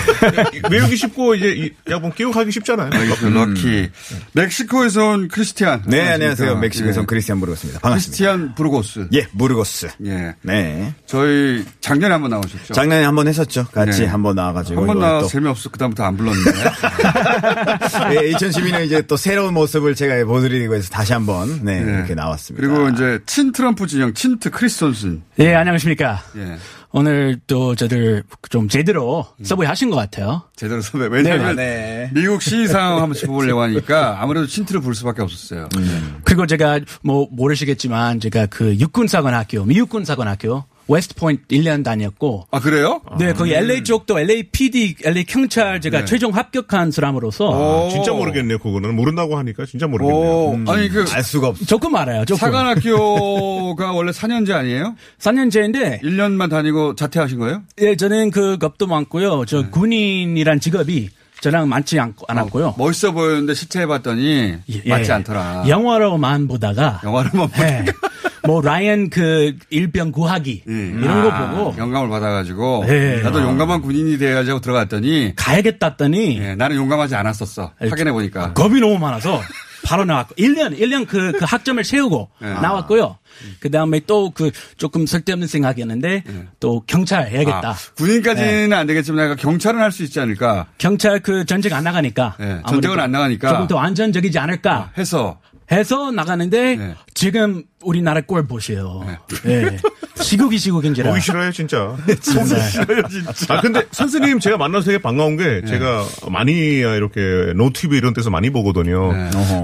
외우기 쉽고 이제 이- 약간 기억하기 쉽잖아요.
알겠습니다. 럭키. 멕시코에서 온 크리스티안.
네, 안녕하세요.
안녕하십니까?
멕시코에서
예.
크리스티안 부르고습니다 반갑습니다.
크리스티안 부르고스.
예, 무르고스.
예.
네.
저희 작년에 한번 나오셨죠?
작년에 한 번 했었죠. 같이
네.
한번 나와가지고.
한 번 나와서
또
재미없어. 그다음부터 안 불렀는데.
예, 2012년 이제 또 새로운 모습을 제가 보여드리기 위해서 다시 한번 네,
네.
이렇게 나왔습니다.
그리고 이제 친 트럼프 진영 친트 크리스 존슨.
예, 안녕하십니까.
예.
오늘 또 저를 좀 제대로 섭외하신 것 같아요.
제대로 섭외. 왜냐하면
네.
미국 시상을 한번 짚어보려고 하니까 아무래도 친트를 부를 수밖에 없었어요.
그리고 제가 뭐 모르시겠지만 제가 그 육군사관학교, 미육군사관학교 웨스트 포인트 1년 다녔고.
아, 그래요?
네, 거기 LA 쪽도 LAPD, LA 경찰 제가
네.
최종 합격한 사람으로서.
아, 진짜 모르겠네요. 그거는 모른다고 하니까 진짜 모르겠네요. 음.
아니, 그.
알 수가 없어.
조금 알아요, 조금.
사관학교가 원래 4년제 아니에요?
4년제인데.
1년만 다니고 자퇴하신 거예요?
예, 저는 그 겁도 많고요. 저 군인이란 직업이 저랑 많지 않, 않았고요.
멋있어 보였는데 실제 해봤더니
예.
맞지 않더라.
영화로만 보다가.
영화로만
예. 뭐 라이언 그 일병 구하기 이런 거
아,
보고
영감을 받아가지고
네.
나도 용감한 군인이 돼야지 하고 들어갔더니
가야겠다 했더니
예, 나는 용감하지 않았었어. 확인해 보니까.
겁이 너무 많아서 바로 나왔고 1년 1년 그, 그 학점을 세우고
네.
나왔고요. 그 다음에 또 그 조금 쓸데없는 생각이었는데 또 경찰 해야겠다.
아, 군인까지는 안 되겠지만 내가 경찰은 할 수 있지 않을까.
경찰 그 전쟁 안 나가니까
예,
아무래도
전쟁은 안 나가니까.
조금 더 안전적이지 않을까
해서
해서 나가는데
네.
지금 우리나라 꼴 보세요. 예. 시국이 시국인지라.
보기 싫어요, 진짜.
정말.
싫어요, 진짜. 아, 근데 선생님 제가 만나서 되게 반가운 게 제가 많이 이렇게 노티비 이런 데서 많이 보거든요.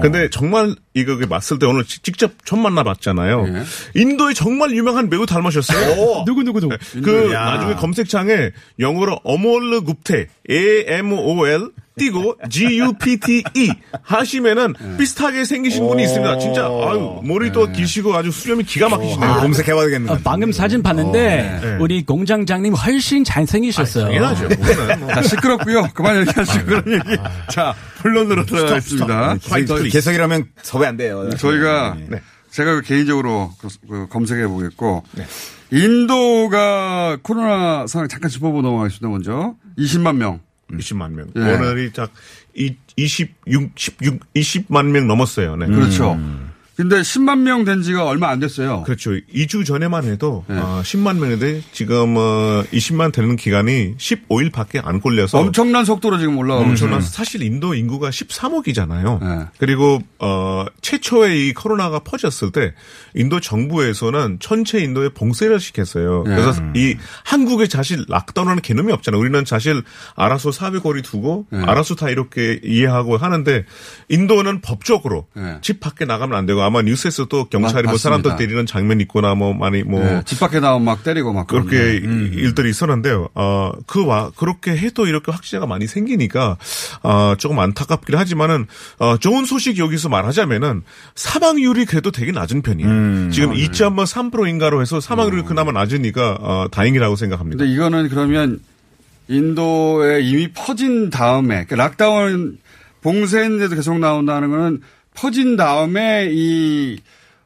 근데 정말 이거 봤을 때 오늘 직- 직접 처음 만나봤잖아요. 인도에 정말 유명한 배우 닮으셨어요.
누구 누구 누구?
그
야.
나중에 검색창에 영어로 어몰르 굽테 A M O L 띄고 G U P T E 하시면은 비슷하게 생기신 분이 있습니다. 진짜 아유 머리도 기시고 아주 수염이 기가 막히시네요.
아, 검색해봐야겠네요.
어, 방금 사진 봤는데
네.
우리 공장장님 훨씬 잘생기셨어요.
당연하죠. 그거는 뭐.
자, 시끄럽고요. 그만 얘기하시고 그런 얘기. 자, 본론으로 들어가겠습니다.
계속이라면 섭외 안 돼요.
저희가
네.
제가 개인적으로 그 검색해 보겠고 인도가 코로나 상황 잠깐 짚어보고 넘어가겠습니다. 먼저 20만 명.
20만 명.
예.
오늘이 딱 이- 26, 16, 20만 명 넘었어요. 네.
그렇죠. 근데 10만 명 된 지가 얼마 안 됐어요.
그렇죠. 2주 전에만 해도 어, 10만 명인데 지금 어, 20만 되는 기간이 15일밖에 안 걸려서
엄청난 속도로 지금 올라가고
엄청난
있어요.
사실 인도 인구가 13억이잖아요.
네.
그리고 어 최초에 이 코로나가 퍼졌을 때 인도 정부에서는 전체 인도에 봉쇄를 시켰어요.
네.
그래서
음.
이 한국에 사실 락다운하는 개념이 없잖아요. 우리는 사실 알아서 사회거리 두고
네.
알아서 다 이렇게 이해하고 하는데 인도는 법적으로
네.
집 밖에 나가면 안 되고 아마 뉴스에서도 경찰이
맞-
뭐 사람들. 때리는 장면 있거나 뭐 많이 뭐
네, 집 밖에 나오면 막 때리고 막
그렇게
그러는데.
일들이 있었는데요. 어, 그, 와, 그렇게 해도 이렇게 확진자가 많이 생기니까, 어, 조금 안타깝긴 하지만은, 어, 좋은 소식 여기서 말하자면은, 사망률이 그래도 되게 낮은 편이에요. 지금
아, 네.
2.3%인가로 해서 사망률이 그나마 낮으니까, 어, 다행이라고 생각합니다.
근데 이거는 그러면 인도에 이미 퍼진 다음에 그러니까 락다운 봉쇄인데도 계속 나온다는 거는 퍼진 다음에 이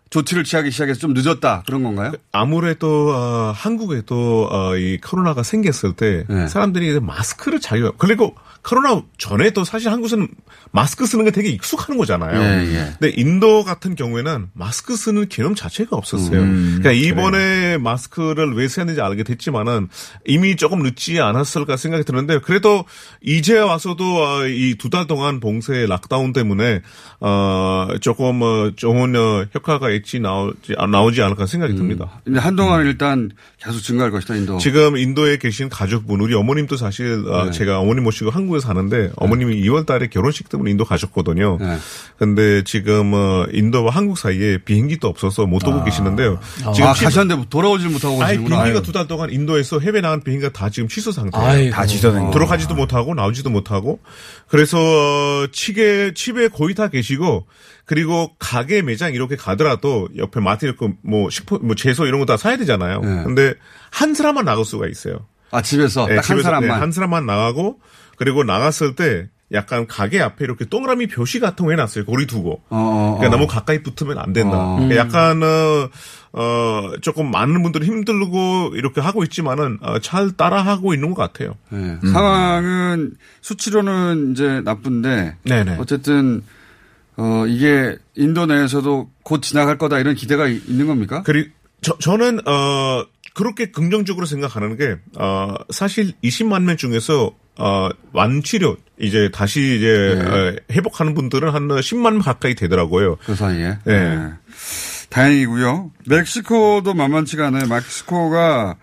조치를 취하기 시작해서 좀 늦었다 그런 건가요?
아무래도 어, 한국에도 어, 이 코로나가 생겼을 때
네.
사람들이 마스크를 자유 그리고 코로나 전에도 사실 한국에서는 마스크 쓰는 게 되게 익숙한 거잖아요.
예, 예.
근데 인도 같은 경우에는 마스크 쓰는 개념 자체가 없었어요.
음,
그러니까 이번에 마스크를 왜 쓰는지 알게 됐지만은 이미 조금 늦지 않았을까 생각이 드는데 그래도 이제 와서도 어, 이두 달 동안 봉쇄 락다운 때문에 어 조금 어, 좋은 어, 효과가 있지 나오지 아, 나오지 않을까 생각이 듭니다.
근데 한동안 일단 계속 증가할 것이다 인도.
지금 인도에 계신 가족분 우리 어머님도 사실 어,
네.
제가 어머님 모시고 한국에 사는데 어머님이 2월 달에 결혼식 때문에 인도 가셨거든요.
네.
근데 지금 어, 인도와 한국 사이에 비행기도 없어서 못 오고 계시는데요.
아, 가셨는데 돌아오질 못하고
아예
계시구나.
비행기가
아유.
두달 동안 인도에서 해외 나간 비행기가 다 지금 취소 상태예요.
다 취소된 거예요.
들어가지도 못하고 나오지도 못하고 그래서 어, 집에 집에 거의 다 계시고 그리고 가게 매장 이렇게 가더라도 옆에 마트 이렇게 뭐 식품 뭐 채소 이런 거 다 사야 되잖아요.
네.
근데 한 사람만 나갈 수가 있어요.
아 집에서
네,
딱한
집에서,
사람만.
네, 한 사람만 나가고 그리고 나갔을 때 약간 가게 앞에 이렇게 동그라미 표시 같은 거 해놨어요. 고리 두고.
어,
그러니까
어.
너무 가까이 붙으면 안 된다.
어.
그러니까 약간 어, 어 조금 많은 분들이 힘들고 이렇게 하고 있지만은 어, 잘 따라하고 있는 것 같아요.
네. 상황은 수치로는 이제 나쁜데
네네.
어쨌든 어 이게 인도 내에서도 곧 지나갈 거다 이런 기대가 이- 있는 겁니까?
그리 저 저는 어 그렇게 긍정적으로 생각하는 게 어 사실 20만 명 중에서 어 완치료 이제 다시 이제
네.
어, 회복하는 분들은 한 10만 명 가까이 되더라고요.
그 사이에.
네.
네. 다행이고요. 멕시코도 만만치가 않아요. 멕시코가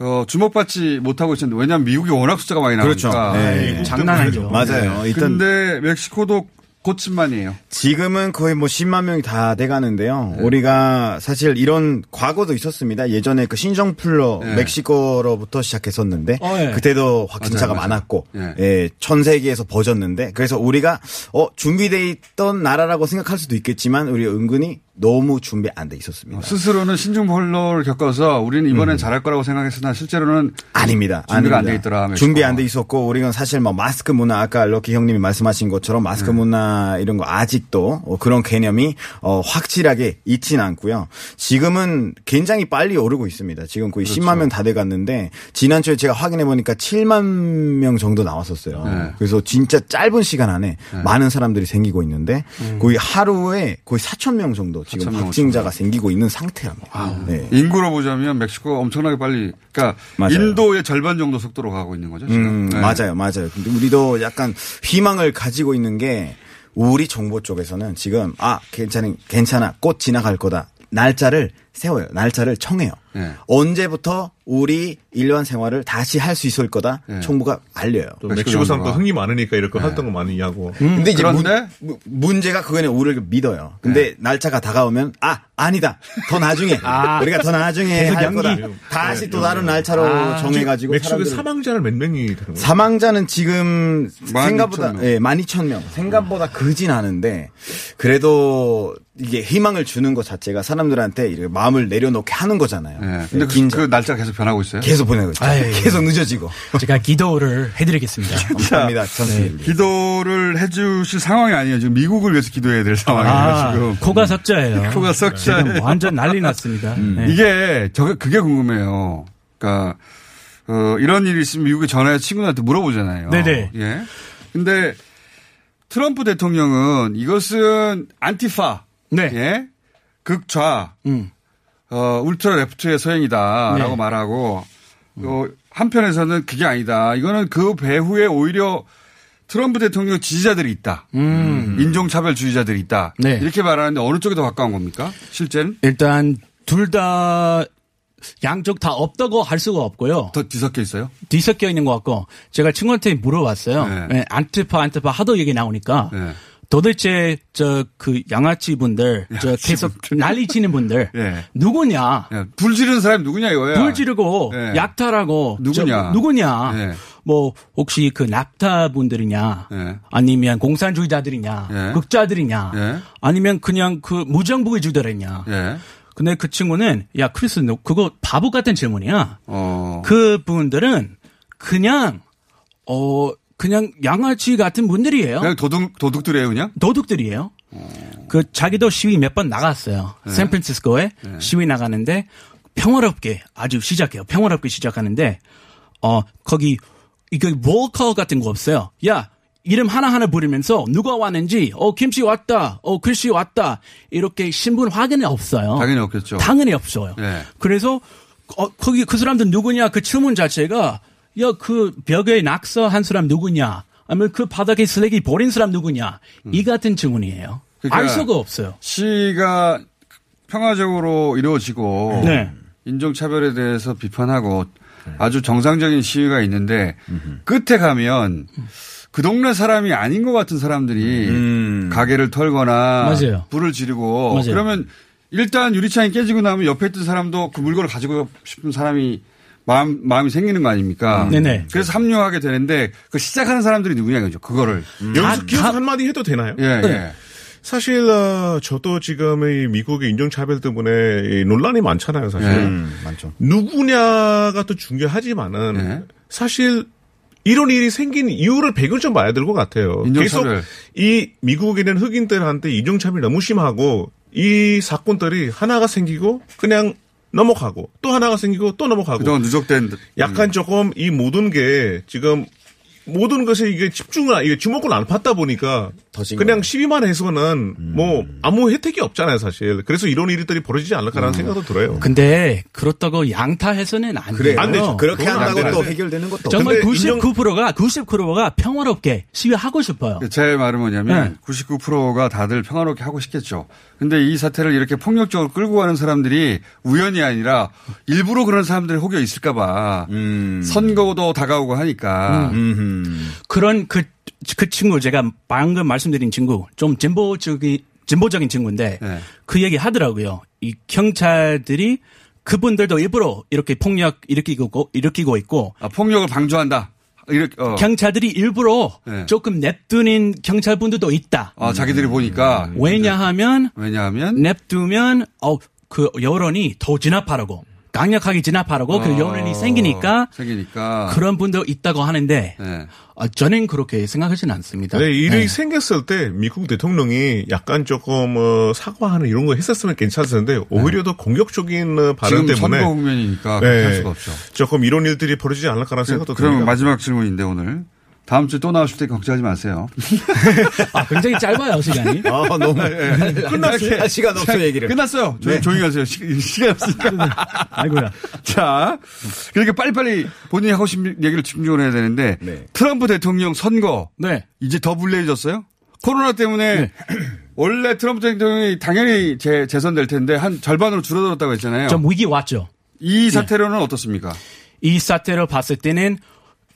어, 주목받지 못하고 있었는데 왜냐하면 미국이 워낙 숫자가 많이 나오니까.
그렇죠. 네. 장난 아니죠. 맞아요. 일단-
근데 멕시코도 고침만이에요.
지금은 거의 뭐 10만 명이 다 돼가는데요. 우리가 사실 이런 과거도 있었습니다. 예전에 그 신종플루
네.
멕시코로부터 시작했었는데
어, 예.
그때도 확진자가
맞아요, 맞아요.
많았고
예.
예, 전 세계에서 버졌는데 그래서 우리가 어 준비돼 있던 나라라고 생각할 수도 있겠지만 우리 은근히 너무 준비 안 돼 있었습니다.
스스로는 신종플루를 겪어서 우리는 이번엔 잘할 거라고 생각했으나 실제로는
아닙니다.
준비가. 안 돼 있더라.
준비 안 돼 있었고 우리는 사실 뭐 마스크 문화 아까 럭키 형님이 말씀하신 것처럼 마스크
네.
문화 이런 거 아직도 어, 그런 개념이 어, 확실하게 있지는 않고요. 지금은 굉장히 빨리 오르고 있습니다. 지금 거의
그렇죠.
10만 명 다 돼갔는데 지난주에 제가 확인해 보니까 7만 명 정도 나왔었어요.
네.
그래서 진짜 짧은 시간 안에 많은 사람들이 생기고 있는데 거의 하루에 거의 4천 명 정도 지금
4천 명,
확진자가 생기고 있는 상태랍니다. 네.
인구로 보자면 멕시코가 엄청나게 빨리 그러니까
맞아요.
인도의 절반 정도 속도로 가고 있는 거죠. 지금.
음,
네.
맞아요, 맞아요. 근데 우리도 약간 희망을 가지고 있는 게 우리 정보 쪽에서는 지금 아 괜찮은 괜찮아 꽃 지나갈 거다 날짜를 세워요. 날짜를 정해요.
네.
언제부터 우리 일반 생활을 다시 할 수 있을 거다
네.
정부가 알려요.
또 멕시코 사람도 흥이 많으니까 이렇게 활동을 많이 하고.
근데 이제
그런데?
문, 문제가 그거는 우리를 믿어요. 근데 날짜가 다가오면 아 아니다 더 나중에
아.
우리가 더 나중에 할
연기.
거다. 다시 또 다른 날짜로
아.
정해가지고 사람들을-
사망자는 몇 명이 되는 거예요?
사망자는 지금
12,000
생각보다
명.
예, 12,000명. 생각보다 그진 않은데 그래도 이게 희망을 주는 것 자체가 사람들한테 이렇게 마음을 내려놓게 하는 거잖아요.
예. 근데 그, 그 날짜 계속 변하고 있어요?
계속 보내고 있죠.
아유,
계속 늦어지고.
제가 기도를 해드리겠습니다.
감사합니다. 전수님.
기도를 해주실 상황이 아니에요. 지금 미국을 위해서 기도해야 될 상황이에요.
아,
지금.
코가 석자예요.
코가.
지금 완전 난리 났습니다. 네.
이게 저 그게 궁금해요. 그러니까 어, 이런 일이 있으면 미국에 전화해 친구들한테 물어보잖아요.
네네.
예. 근데 트럼프 대통령은 이것은 안티파.
네.
예. 극좌.
음.
어, 울트라 레프트의 소행이다라고
네.
말하고 어, 한편에서는 그게 아니다. 이거는 그 배후에 오히려 트럼프 대통령 지지자들이 있다.
음.
인종차별주의자들이 있다.
네.
이렇게 말하는데 어느 쪽에 더 가까운 겁니까? 실제는?
일단 둘 다 양쪽 다 없다고 할 수가 없고요.
더 뒤섞여 있어요?
뒤섞여 있는 것 같고 제가 친구한테 물어봤어요.
네.
네, 안티파 안티파 하도 얘기 나오니까 도대체 저 그 양아치 분들 저 계속 난리 치는 분들
예.
누구냐?
불 지르는 사람이 누구냐 이거야.
불 지르고
예.
약탈하고
누구냐?
저 누구냐?
예.
뭐 혹시 그 납타 분들이냐?
예.
아니면 공산주의자들이냐?
예.
극자들이냐?
예.
아니면 그냥 그 무정부의주들이냐?
예.
근데 그 친구는 야 크리스 너 그거 바보 같은 질문이야.
어.
그 분들은 그냥 어 그냥 양아치 같은 분들이에요.
그냥 도둑 도둑들이에요, 그냥?
도둑들이에요. 그 자기도 시위 몇 번 나갔어요.
네.
샌프란시스코에
네.
시위 나가는데 평화롭게 아주 시작해요. 평화롭게 시작하는데 어 거기 이거 월커 같은 거 없어요. 야 이름 하나하나 부르면서 누가 왔는지 어 김씨 왔다. 어 글씨 왔다. 이렇게 신분 확인이 없어요.
당연히 없겠죠.
당연히 없어요.
네.
그래서 어, 거기 그 사람들 누구냐 그 질문 자체가 야 그 벽에 낙서한 사람 누구냐 아니면 그 바닥에 쓰레기 버린 사람 누구냐 이 같은 질문이에요.
그러니까
알 수가 없어요.
시위가 평화적으로 이루어지고
네.
인종차별에 대해서 비판하고 아주 정상적인 시위가 있는데 끝에 가면 그 동네 사람이 아닌 것 같은 사람들이 가게를 털거나
맞아요.
불을 지르고
맞아요.
그러면 일단 유리창이 깨지고 나면 옆에 있던 사람도 그 물건을 가지고 싶은 사람이 마음, 마음이 생기는 거 아닙니까?
음. 네네.
그래서 합류하게 되는데 그 시작하는 사람들이 누구냐 이거죠. 그거를.
여기서 기억 한마디 해도 되나요?
예,
네.
예.
사실 어, 저도 지금 이 미국의 인종차별 때문에 이 논란이 많잖아요, 사실.
네.
음, 많죠.
누구냐가 또 중요하지만은
네.
사실 이런 일이 생긴 이유를 배경 좀 봐야 될 것 같아요.
인종차별.
계속 이 미국에 있는 흑인들한테 인종차별이 너무 심하고 이 사건들이 하나가 생기고 그냥 넘어가고 또 하나가 생기고 또 넘어가고.
그동안 누적된
약간 조금 이 모든 게 지금 모든 것에 이게 집중을 이게 주목을 안 받다 보니까 그냥 시위만 해서는 뭐 아무 혜택이 없잖아요 사실 그래서 이런 일들이 벌어지지 않을까라는 생각도 들어요.
근데 그렇다고 양타해서는 안
그래,
돼요.
안 되죠.
그렇게 한다고
되는데.
또 해결되는 것도
정말
근데
99%가 99%가 평화롭게 시위하고 싶어요.
제 말은 뭐냐면
네.
99%가 다들 평화롭게 하고 싶겠죠. 근데 이 사태를 이렇게 폭력적으로 끌고 가는 사람들이 우연이 아니라 일부러 그런 사람들이 혹여 있을까봐 선거도 다가오고 하니까
그런 그, 그 친구 제가 방금 말씀드린 친구 좀 진보적인 진보적인 친구인데
네.
그 얘기 하더라고요. 이 경찰들이 그분들도 일부러 이렇게 폭력 일으키고 일으키고 있고
아, 폭력을 방조한다. 이렇게 어.
경찰들이 일부러
네.
조금 냅두는 경찰분들도 있다.
아, 자기들이 보니까
왜냐하면
왜냐하면
냅두면 어 그 여론이 더 진압하라고 강력하게 진압하라고 그
어,
여론이 생기니까
생기니까
그런 분도 있다고 하는데
네.
어, 저는 그렇게 생각하지는 않습니다.
네, 일이
네.
생겼을 때 미국 대통령이 약간 조금 어, 사과하는 이런 거 했었으면 괜찮을 텐데 오히려 더 공격적인 어, 발언
지금
때문에
선거 국면이니까 그렇게 할 수가 없죠.
조금 이런 일들이 벌어지지 않을까라는 생각도
그럼
듭니다.
마지막 질문인데 오늘 다음 주에 또 나오실 때 걱정하지 마세요.
아, 굉장히 짧아요, 시간이.
아, 너무.
끝났어요.
할 시간 없어, 얘기를.
끝났어요. 조용,
네.
조용히 하세요. 시, 시간 없으니까.
아이고야.
자, 그렇게 빨리빨리 본인이 하고 싶은 얘기를 집중을 해야 되는데
네.
트럼프 대통령 선거
네.
이제 더 불리해졌어요? 코로나 때문에 원래 트럼프 대통령이 당연히 재, 재선될 텐데 한 절반으로 줄어들었다고 했잖아요.
좀 위기 왔죠.
이 사태로는 어떻습니까?
이 사태를 봤을 때는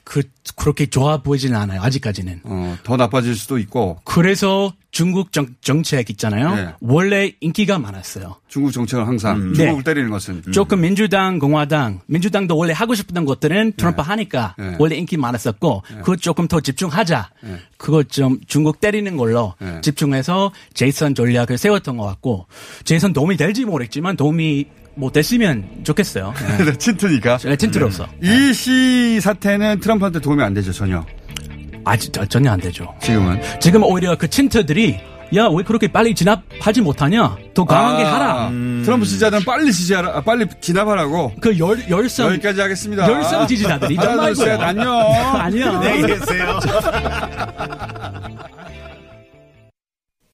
그 그렇게 좋아 보이지는 않아요. 아직까지는.
어, 더 나빠질 수도 있고
그래서 중국 정, 정책 있잖아요.
네.
원래 인기가 많았어요.
중국 정책은 항상
음.
중국을
네.
때리는 것은
조금 민주당, 공화당, 민주당도 원래 하고 싶었던 것들은 트럼프 하니까
네.
원래 인기 많았었고 그거 조금 더 집중하자.
네.
그거 좀 중국 때리는 걸로
네.
집중해서 제이선 전략을 세웠던 것 같고 제이선 도움이 될지 모르겠지만 도움이 뭐 됐으면 좋겠어요. 네.
친트니까.
네, 친트로서.
이 시 사태는 트럼프한테 도움이 안 되죠, 전혀.
아직 저- 전혀 안 되죠.
지금은.
지금 오히려 그 친트들이 야 왜 그렇게 빨리 진압하지 못하냐? 더 강하게
아,
하라.
트럼프 지지자들은 빨리 지지하라, 아, 빨리 진압하라고.
그 열, 열성.
여기까지 하겠습니다.
열성 지지자들이
하나,
정말
둘, 셋. 안녕.
안녕.
안녕히 계세요.